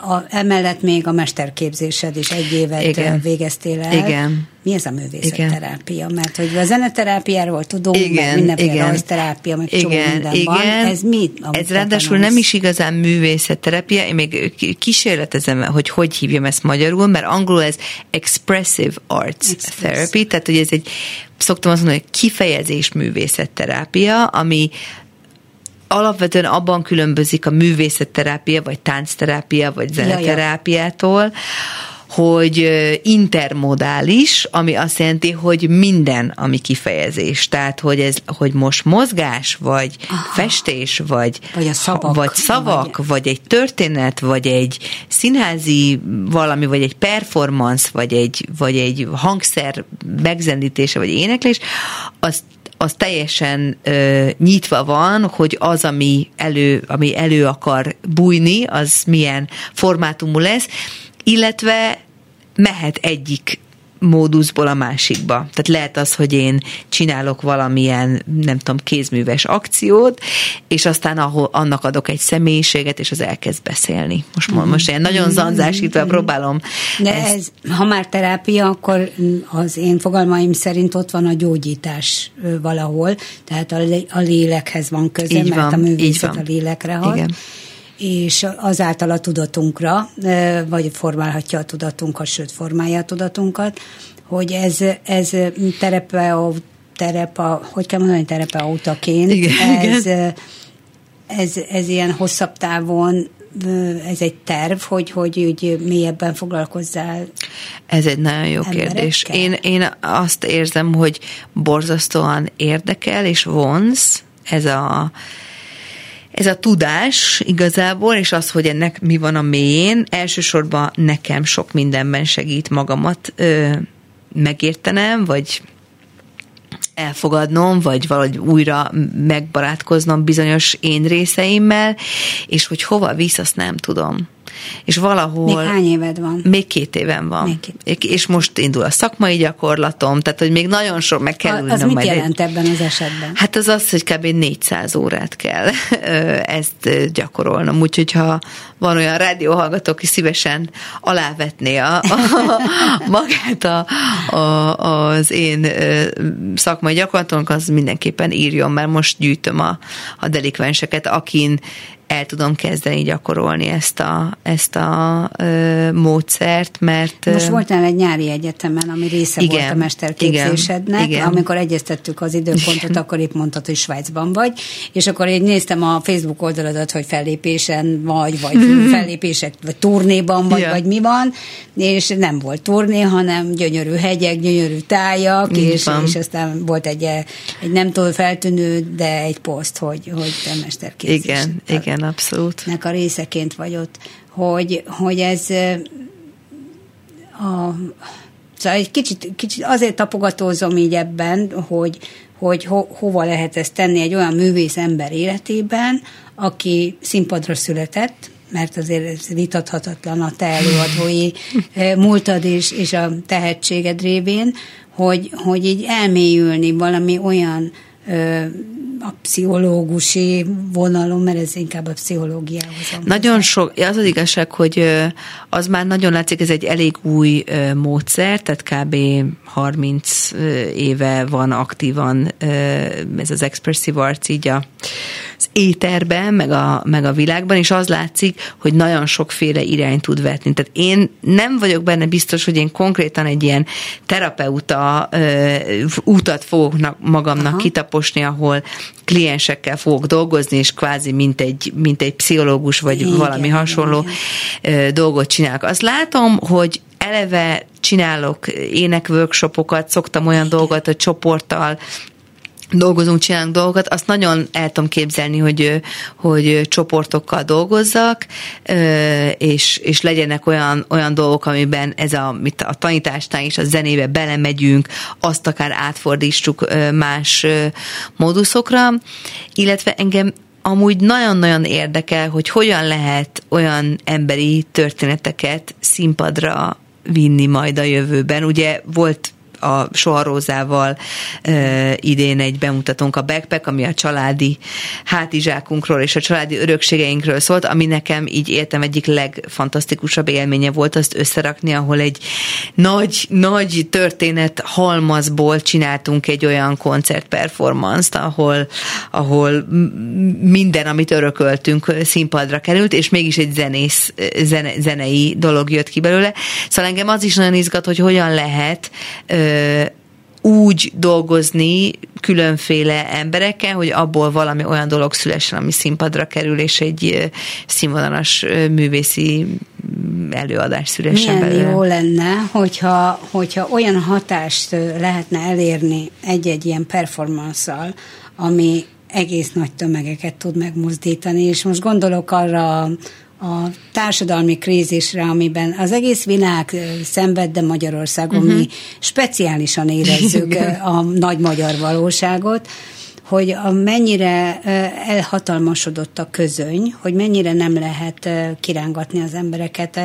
A, emellett még a mesterképzésed is egy évet Igen. végeztél el. Igen. Mi ez a művészetterápia? Mert hogy a zeneterápiáról tudunk, igen, mindenféle igen. rajzterápia, meg igen, csomó minden igen. van. Ez mi? Ez ráadásul nem is igazán művészetterápia, én még kísérletezem, hogy hogy hívjam ezt magyarul, mert angolul ez expressive arts Express. therapy, tehát hogy ez egy, szoktam azt mondani, hogy kifejezés művészetterápia, ami alapvetően abban különbözik a művészetterápia, vagy táncterápia, vagy zeneterápiától, ja, ja hogy intermodális, ami azt jelenti, hogy minden, ami kifejezés. Tehát, hogy ez, hogy most mozgás, vagy Aha. festés, vagy, vagy, a szavak, vagy szavak, vagy... vagy egy történet, vagy egy színházi valami, vagy egy performance, vagy egy, vagy egy hangszer megzendítése, vagy éneklés, az az teljesen ö, nyitva van, hogy az, ami elő, ami elő akar bújni, az milyen formátumú lesz, illetve mehet egyik móduszból a másikba. Tehát lehet az, hogy én csinálok valamilyen, nem tudom, kézműves akciót, és aztán ahol, annak adok egy személyiséget, és az elkezd beszélni. Most, mm. most ilyen nagyon zanzásítva mm. próbálom. De ezt. ez, ha már terápia, akkor az én fogalmaim szerint ott van a gyógyítás valahol, tehát a, a lélekhez van köze, így mert van, a művészet a lélekre hat. Igen és azáltal a tudatunkra, vagy formálhatja a tudatunkat, sőt formálja a tudatunkat, hogy ez, ez terepe, terepa, hogy kell mondani, terapeutaként, igen, ez, igen. Ez, ez ilyen hosszabb távon ez egy terv, hogy, hogy úgy mélyebben foglalkozzál? Ez egy nagyon jó emberekkel? kérdés. Én, én azt érzem, hogy borzasztóan érdekel és vonz ez a ez a tudás igazából, és az, hogy ennek mi van a mélyén, elsősorban nekem sok mindenben segít magamat ö, megértenem, vagy elfogadnom, vagy valahogy újra megbarátkoznom bizonyos én részeimmel, és hogy hova visz, azt nem tudom. És valahol... Még hány éved van? Még két éven van. Még két. És most indul a szakmai gyakorlatom, tehát hogy még nagyon sok meg kell ülnöm. Az mit jelent egy... ebben az esetben? Hát az az, hogy kb. 400 órát kell ezt gyakorolnom, úgyhogy ha van olyan rádióhallgató, aki szívesen alávetné a, a, *laughs* magát a, a, az én szakmai gyakorlatomnak, az mindenképpen írjon, mert most gyűjtöm a, a delikvenseket, akin el tudom kezdeni gyakorolni ezt a, ezt a ö, módszert, mert... Most voltál egy nyári egyetemen, ami része igen, volt a mesterképzésednek, igen, amikor egyeztettük az időpontot, igen. akkor épp mondtad, hogy Svájcban vagy, és akkor én néztem a Facebook oldaladat, hogy fellépésen vagy, vagy fellépések, vagy turnéban vagy, ja. vagy mi van, és nem volt turné, hanem gyönyörű hegyek, gyönyörű tájak, és, és aztán volt egy, egy nem túl feltűnő, de egy poszt, hogy, hogy te mesterképzés. Igen, igen, igen, abszolút. Nek a részeként vagy ott, hogy, hogy ez a, Szóval egy kicsit, kicsit azért tapogatózom így ebben, hogy, hogy ho, hova lehet ezt tenni egy olyan művész ember életében, aki színpadra született, mert azért ez vitathatatlan a te előadói múltad és, és a tehetséged révén, hogy, hogy így elmélyülni valami olyan a pszichológusi vonalon, mert ez inkább a pszichológiához. Nagyon sok, az az igazság, hogy az már nagyon látszik, ez egy elég új módszer, tehát kb. 30 éve van aktívan ez az expressive arts így a, az éterben, meg a, meg a világban, és az látszik, hogy nagyon sokféle irány tud vetni. Tehát én nem vagyok benne biztos, hogy én konkrétan egy ilyen terapeuta útat fogok magamnak Aha. kitaposni, ahol kliensekkel fogok dolgozni, és kvázi mint egy, mint egy pszichológus, vagy igen, valami hasonló igen. dolgot csinálok. Azt látom, hogy eleve csinálok énekworkshopokat, szoktam olyan dolgot a csoporttal dolgozunk, csinálunk dolgokat, azt nagyon el tudom képzelni, hogy, hogy csoportokkal dolgozzak, és, és legyenek olyan, olyan dolgok, amiben ez a, mit a tanításnál is a zenébe belemegyünk, azt akár átfordítsuk más móduszokra, illetve engem amúgy nagyon-nagyon érdekel, hogy hogyan lehet olyan emberi történeteket színpadra vinni majd a jövőben. Ugye volt a Soharózával e, idén egy bemutatónk a Backpack, ami a családi hátizsákunkról és a családi örökségeinkről szólt, ami nekem így értem egyik legfantasztikusabb élménye volt azt összerakni, ahol egy nagy, nagy történet halmazból csináltunk egy olyan koncertperformance-t, ahol, ahol minden, amit örököltünk, színpadra került, és mégis egy zenész, zene, zenei dolog jött ki belőle. Szóval engem az is nagyon izgat, hogy hogyan lehet ö, úgy dolgozni különféle emberekkel, hogy abból valami olyan dolog szülessen, ami színpadra kerül, és egy színvonalas művészi előadás szülessen Milyen belőle. jó lenne, hogyha, hogyha olyan hatást lehetne elérni egy-egy ilyen performanszal, ami egész nagy tömegeket tud megmozdítani, és most gondolok arra a társadalmi krízisre, amiben az egész világ szenved, de Magyarországon uh-huh. mi speciálisan érezzük a nagy magyar valóságot, hogy a mennyire elhatalmasodott a közöny, hogy mennyire nem lehet kirángatni az embereket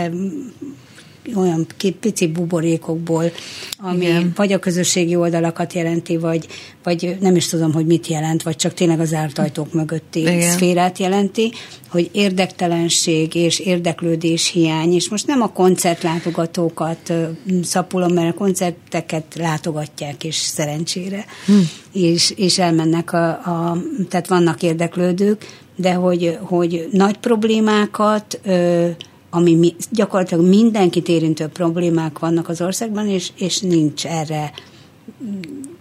olyan pici buborékokból, ami Igen. vagy a közösségi oldalakat jelenti, vagy, vagy nem is tudom, hogy mit jelent, vagy csak tényleg az zárt ajtók mögötti Igen. szférát jelenti, hogy érdektelenség és érdeklődés hiány, és most nem a koncertlátogatókat szapulom, mert a koncerteket látogatják, és szerencsére, hm. és, és elmennek, a, a, tehát vannak érdeklődők, de hogy, hogy nagy problémákat ö, ami mi, gyakorlatilag mindenkit érintő problémák vannak az országban, és, és nincs erre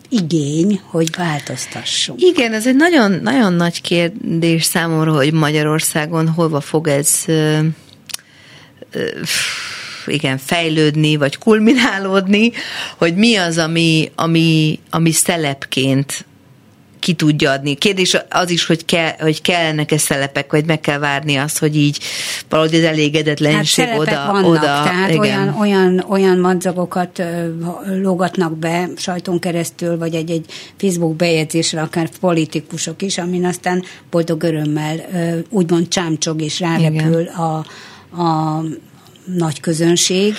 igény, hogy változtassunk. Igen, ez egy nagyon, nagyon nagy kérdés számomra, hogy Magyarországon hova fog ez ö, ö, igen, fejlődni, vagy kulminálódni, hogy mi az, ami, ami, ami szelepként ki tudja adni. Kérdés az is, hogy, kell, hogy kellenek-e szelepek, vagy meg kell várni azt, hogy így valahogy az elégedetlenség hát oda, vannak, oda. Tehát igen. olyan, olyan, olyan madzagokat lógatnak be sajton keresztül, vagy egy-egy Facebook bejegyzésre, akár politikusok is, amin aztán boldog örömmel úgymond csámcsog és rárepül a, a nagy közönség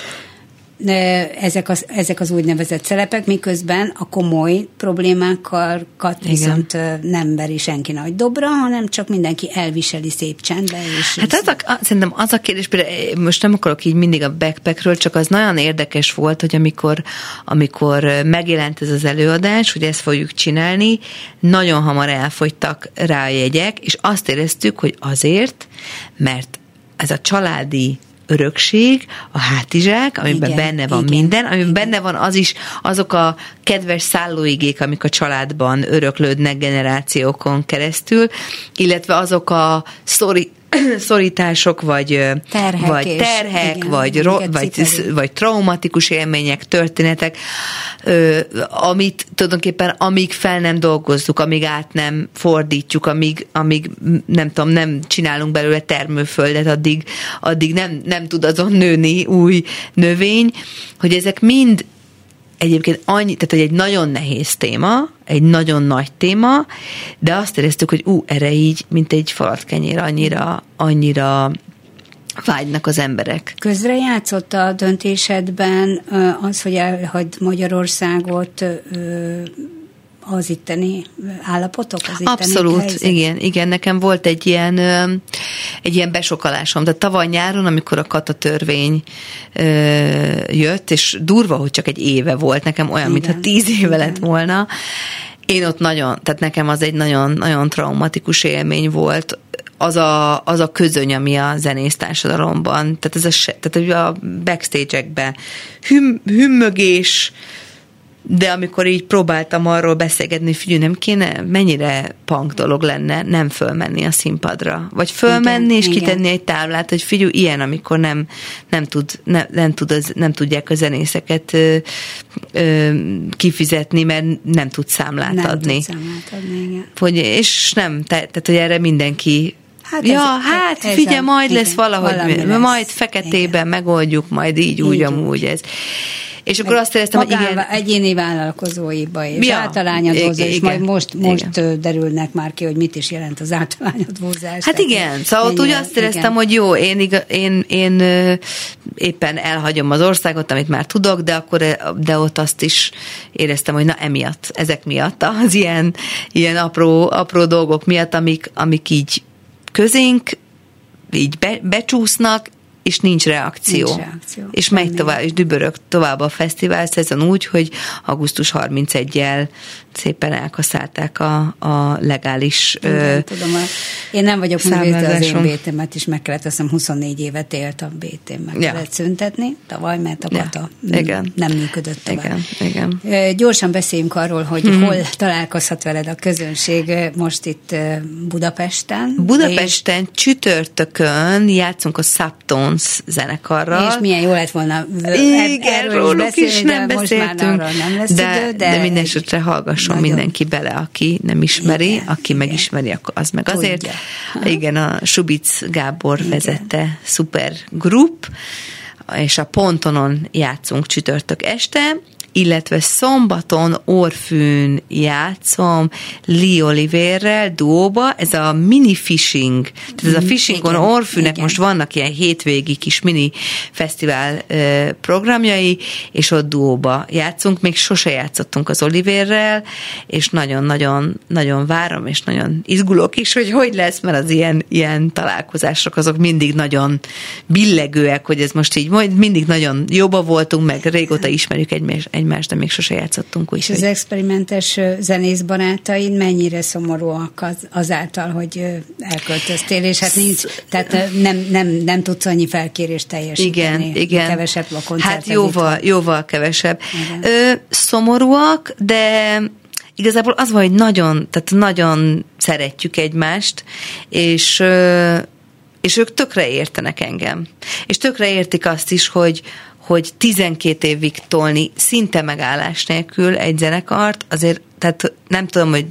ezek az, ezek az úgynevezett szelepek, miközben a komoly problémákat Igen. viszont nem veri senki nagy dobra, hanem csak mindenki elviseli szép csendben. És hát az a, szerintem az a kérdés, például eh, most nem akarok így mindig a backpackről, csak az nagyon érdekes volt, hogy amikor, amikor megjelent ez az előadás, hogy ezt fogjuk csinálni, nagyon hamar elfogytak rá a jegyek, és azt éreztük, hogy azért, mert ez a családi örökség, a hátizsák, amiben igen, benne van igen, minden, amiben igen. benne van az is, azok a kedves szállóigék, amik a családban öröklődnek generációkon keresztül, illetve azok a sztori, *clears throat* szorítások, vagy terhek, vagy, terhek igen, vagy, ro- vagy, vagy traumatikus élmények, történetek, amit tulajdonképpen amíg fel nem dolgozzuk, amíg át nem fordítjuk, amíg, amíg nem tudom, nem csinálunk belőle termőföldet, addig, addig nem, nem tud azon nőni új növény, hogy ezek mind egyébként annyi, tehát hogy egy nagyon nehéz téma, egy nagyon nagy téma, de azt éreztük, hogy ú, erre így, mint egy kenyér, annyira, annyira vágynak az emberek. Közre játszott a döntésedben az, hogy elhagyd Magyarországot az itteni állapotok? Az itteni Abszolút, helyzet? igen, igen. Nekem volt egy ilyen, egy ilyen besokalásom. De tavaly nyáron, amikor a kata törvény jött, és durva, hogy csak egy éve volt, nekem olyan, igen, mintha tíz éve igen. lett volna, én ott nagyon, tehát nekem az egy nagyon, nagyon traumatikus élmény volt, az a, az a közöny, ami a zenész társadalomban, tehát, ez a, tehát a backstage-ekben hüm, hümmögés, de amikor így próbáltam arról beszélgetni, figyelj, nem kéne, mennyire punk dolog lenne nem fölmenni a színpadra. Vagy fölmenni igen, és igen. kitenni egy táblát, hogy figyelj, ilyen, amikor nem, nem, tud, ne, nem, tud az, nem tudják a zenészeket ö, ö, kifizetni, mert nem tud számlát nem adni. Tud számlát adni igen. Hogy, és nem, tehát, hogy erre mindenki Hát ja, ez, hát ez figyelj, majd igen, lesz valahogy, valami lesz. majd feketében igen. megoldjuk, majd így, így úgy, amúgy ez. És akkor azt éreztem, hogy igen. Egyéni vállalkozóiba és ja, általányadózás, és majd most, most igen. derülnek már ki, hogy mit is jelent az általányadózás. Hát igen, szóval ott úgy azt éreztem, igen. hogy jó, én, én, én, én éppen elhagyom az országot, amit már tudok, de akkor de ott azt is éreztem, hogy na emiatt, ezek miatt, az ilyen, ilyen apró, apró dolgok miatt, amik, amik így közénk így be, becsúsznak, és nincs reakció. Nincs reakció. És megy tovább, és dübörög tovább a fesztivál szezon úgy, hogy augusztus 31-jel szépen elkaszálták a, a legális Igen, ö, tudom, a, én nem vagyok művész, de az én BT-met is meg kellett, azt hiszem 24 évet élt a BT, meg ja. kellett szüntetni tavaly, mert a pata ja. Igen. nem működött tovább. Igen. Igen. Gyorsan beszéljünk arról, hogy hmm. hol találkozhat veled a közönség most itt Budapesten. Budapesten és... csütörtökön játszunk a Subtones zenekarral. És milyen jó lett volna Igen, róluk is, beszélni, is nem de beszéltünk, nem lesz de, idő, de, de minden esetre hallgass Lásson Nagyon. mindenki bele, aki nem ismeri, igen, aki igen. megismeri, az meg azért. Tudja. Igen, a Subic Gábor igen. vezette szuper grup, és a Pontonon játszunk csütörtök este, illetve szombaton Orfűn játszom Lee Oliverrel duóba, ez a mini fishing, tehát ez a mhm, fishingon Orfűnek igen. most vannak ilyen hétvégi kis mini fesztivál programjai, és ott duóba játszunk, még sose játszottunk az Oliverrel, és nagyon-nagyon nagyon várom, és nagyon izgulok is, hogy hogy lesz, mert az ilyen, ilyen találkozások azok mindig nagyon billegőek, hogy ez most így mindig nagyon jobba voltunk, meg régóta ismerjük egymást, egymást, de még sose játszottunk. Úgy, és az experimentes zenész barátaid mennyire szomorúak az, azáltal, hogy elköltöztél, és hát nincs, tehát nem, nem, nem tudsz annyi felkérést teljesíteni. Igen, igen. Kevesebb a. Hát jóval, jóval kevesebb. Ö, szomorúak, de igazából az van, hogy nagyon, tehát nagyon szeretjük egymást, és és ők tökre értenek engem. És tökre értik azt is, hogy, hogy 12 évig tolni szinte megállás nélkül egy zenekart, azért tehát nem tudom, hogy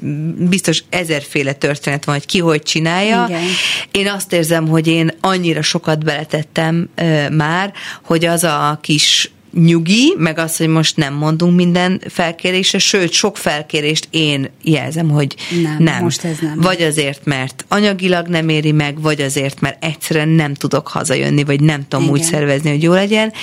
biztos ezerféle történet van, hogy ki hogy csinálja. Igen. Én azt érzem, hogy én annyira sokat beletettem uh, már, hogy az a kis nyugi, meg az, hogy most nem mondunk minden felkérésre, sőt, sok felkérést én jelzem, hogy nem. nem. Most ez nem. Vagy azért, mert anyagilag nem éri meg, vagy azért, mert egyszerűen nem tudok hazajönni, vagy nem tudom Igen. úgy szervezni, hogy jó legyen.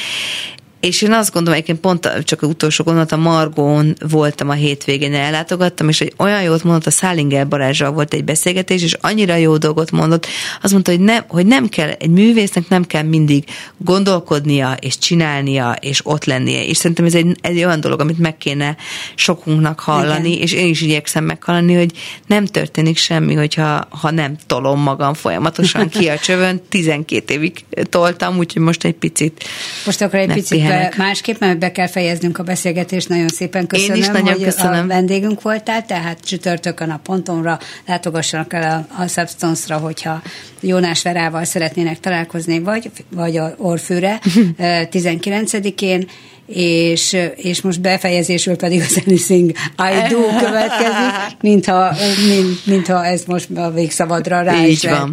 És én azt gondolom, egyébként pont csak az utolsó gondolat, a Margón voltam a hétvégén, ellátogattam, és egy olyan jót mondott, a Szálinger Balázsral volt egy beszélgetés, és annyira jó dolgot mondott, azt mondta, hogy nem, hogy nem kell, egy művésznek nem kell mindig gondolkodnia, és csinálnia, és ott lennie. És szerintem ez egy, egy olyan dolog, amit meg kéne sokunknak hallani, Igen. és én is igyekszem meghallani, hogy nem történik semmi, hogyha ha nem tolom magam folyamatosan ki a csövön. *laughs* 12 évig toltam, úgyhogy most egy picit Most akkor egy picit be, másképp, mert be kell fejeznünk a beszélgetést. Nagyon szépen köszönöm, Én is nagyon hogy köszönöm. a vendégünk voltál, tehát csütörtökön a pontonra látogassanak el a, a Substance-ra, hogyha Jónás Verával szeretnének találkozni, vagy, vagy a Orfűre 19-én, *laughs* és, és most befejezésül pedig a Anything I Do következik, mintha, mint, mintha ez most a végszavadra rá Így is lehet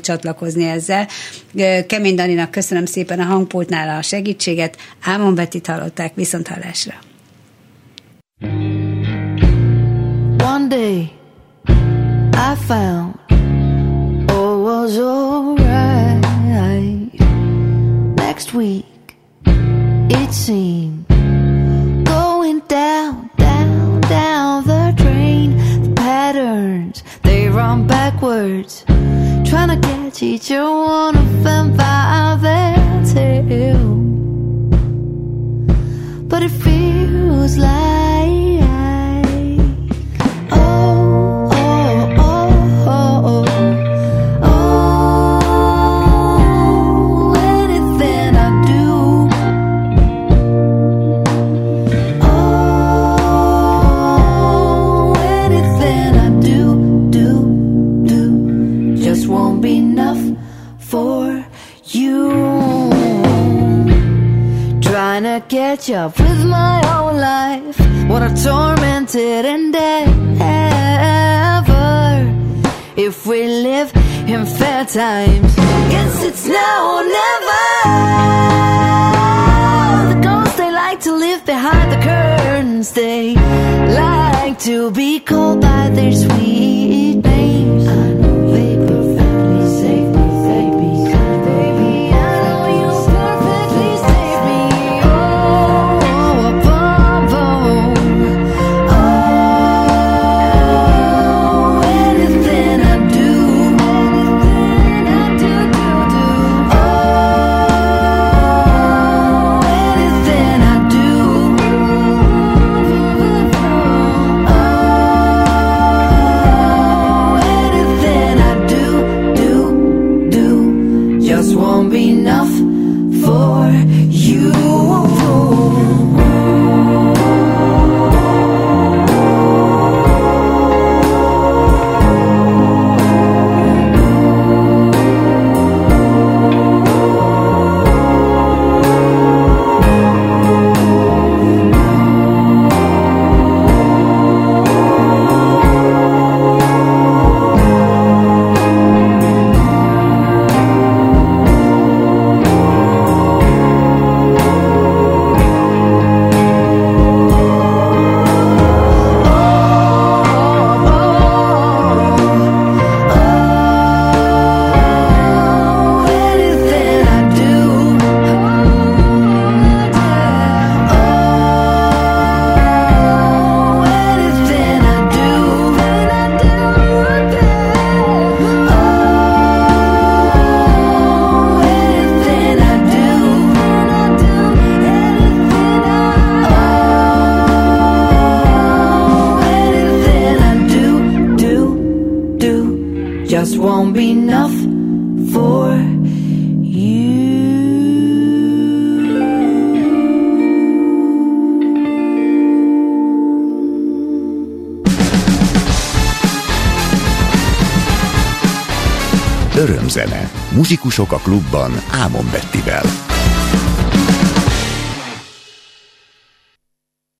csatlakozni ezzel. Kemény Daninak köszönöm szépen a hangpultnál a segítséget, Ámon Bettit hallották, viszont hallásra. One day I found 你就我 catch up with my own life. What a tormented endeavor. If we live in fair times, guess it's now or never. The ghosts they like to live behind the curtains. They like to be called by their sweet names. Muzsikusok a klubban Ámon Bettivel.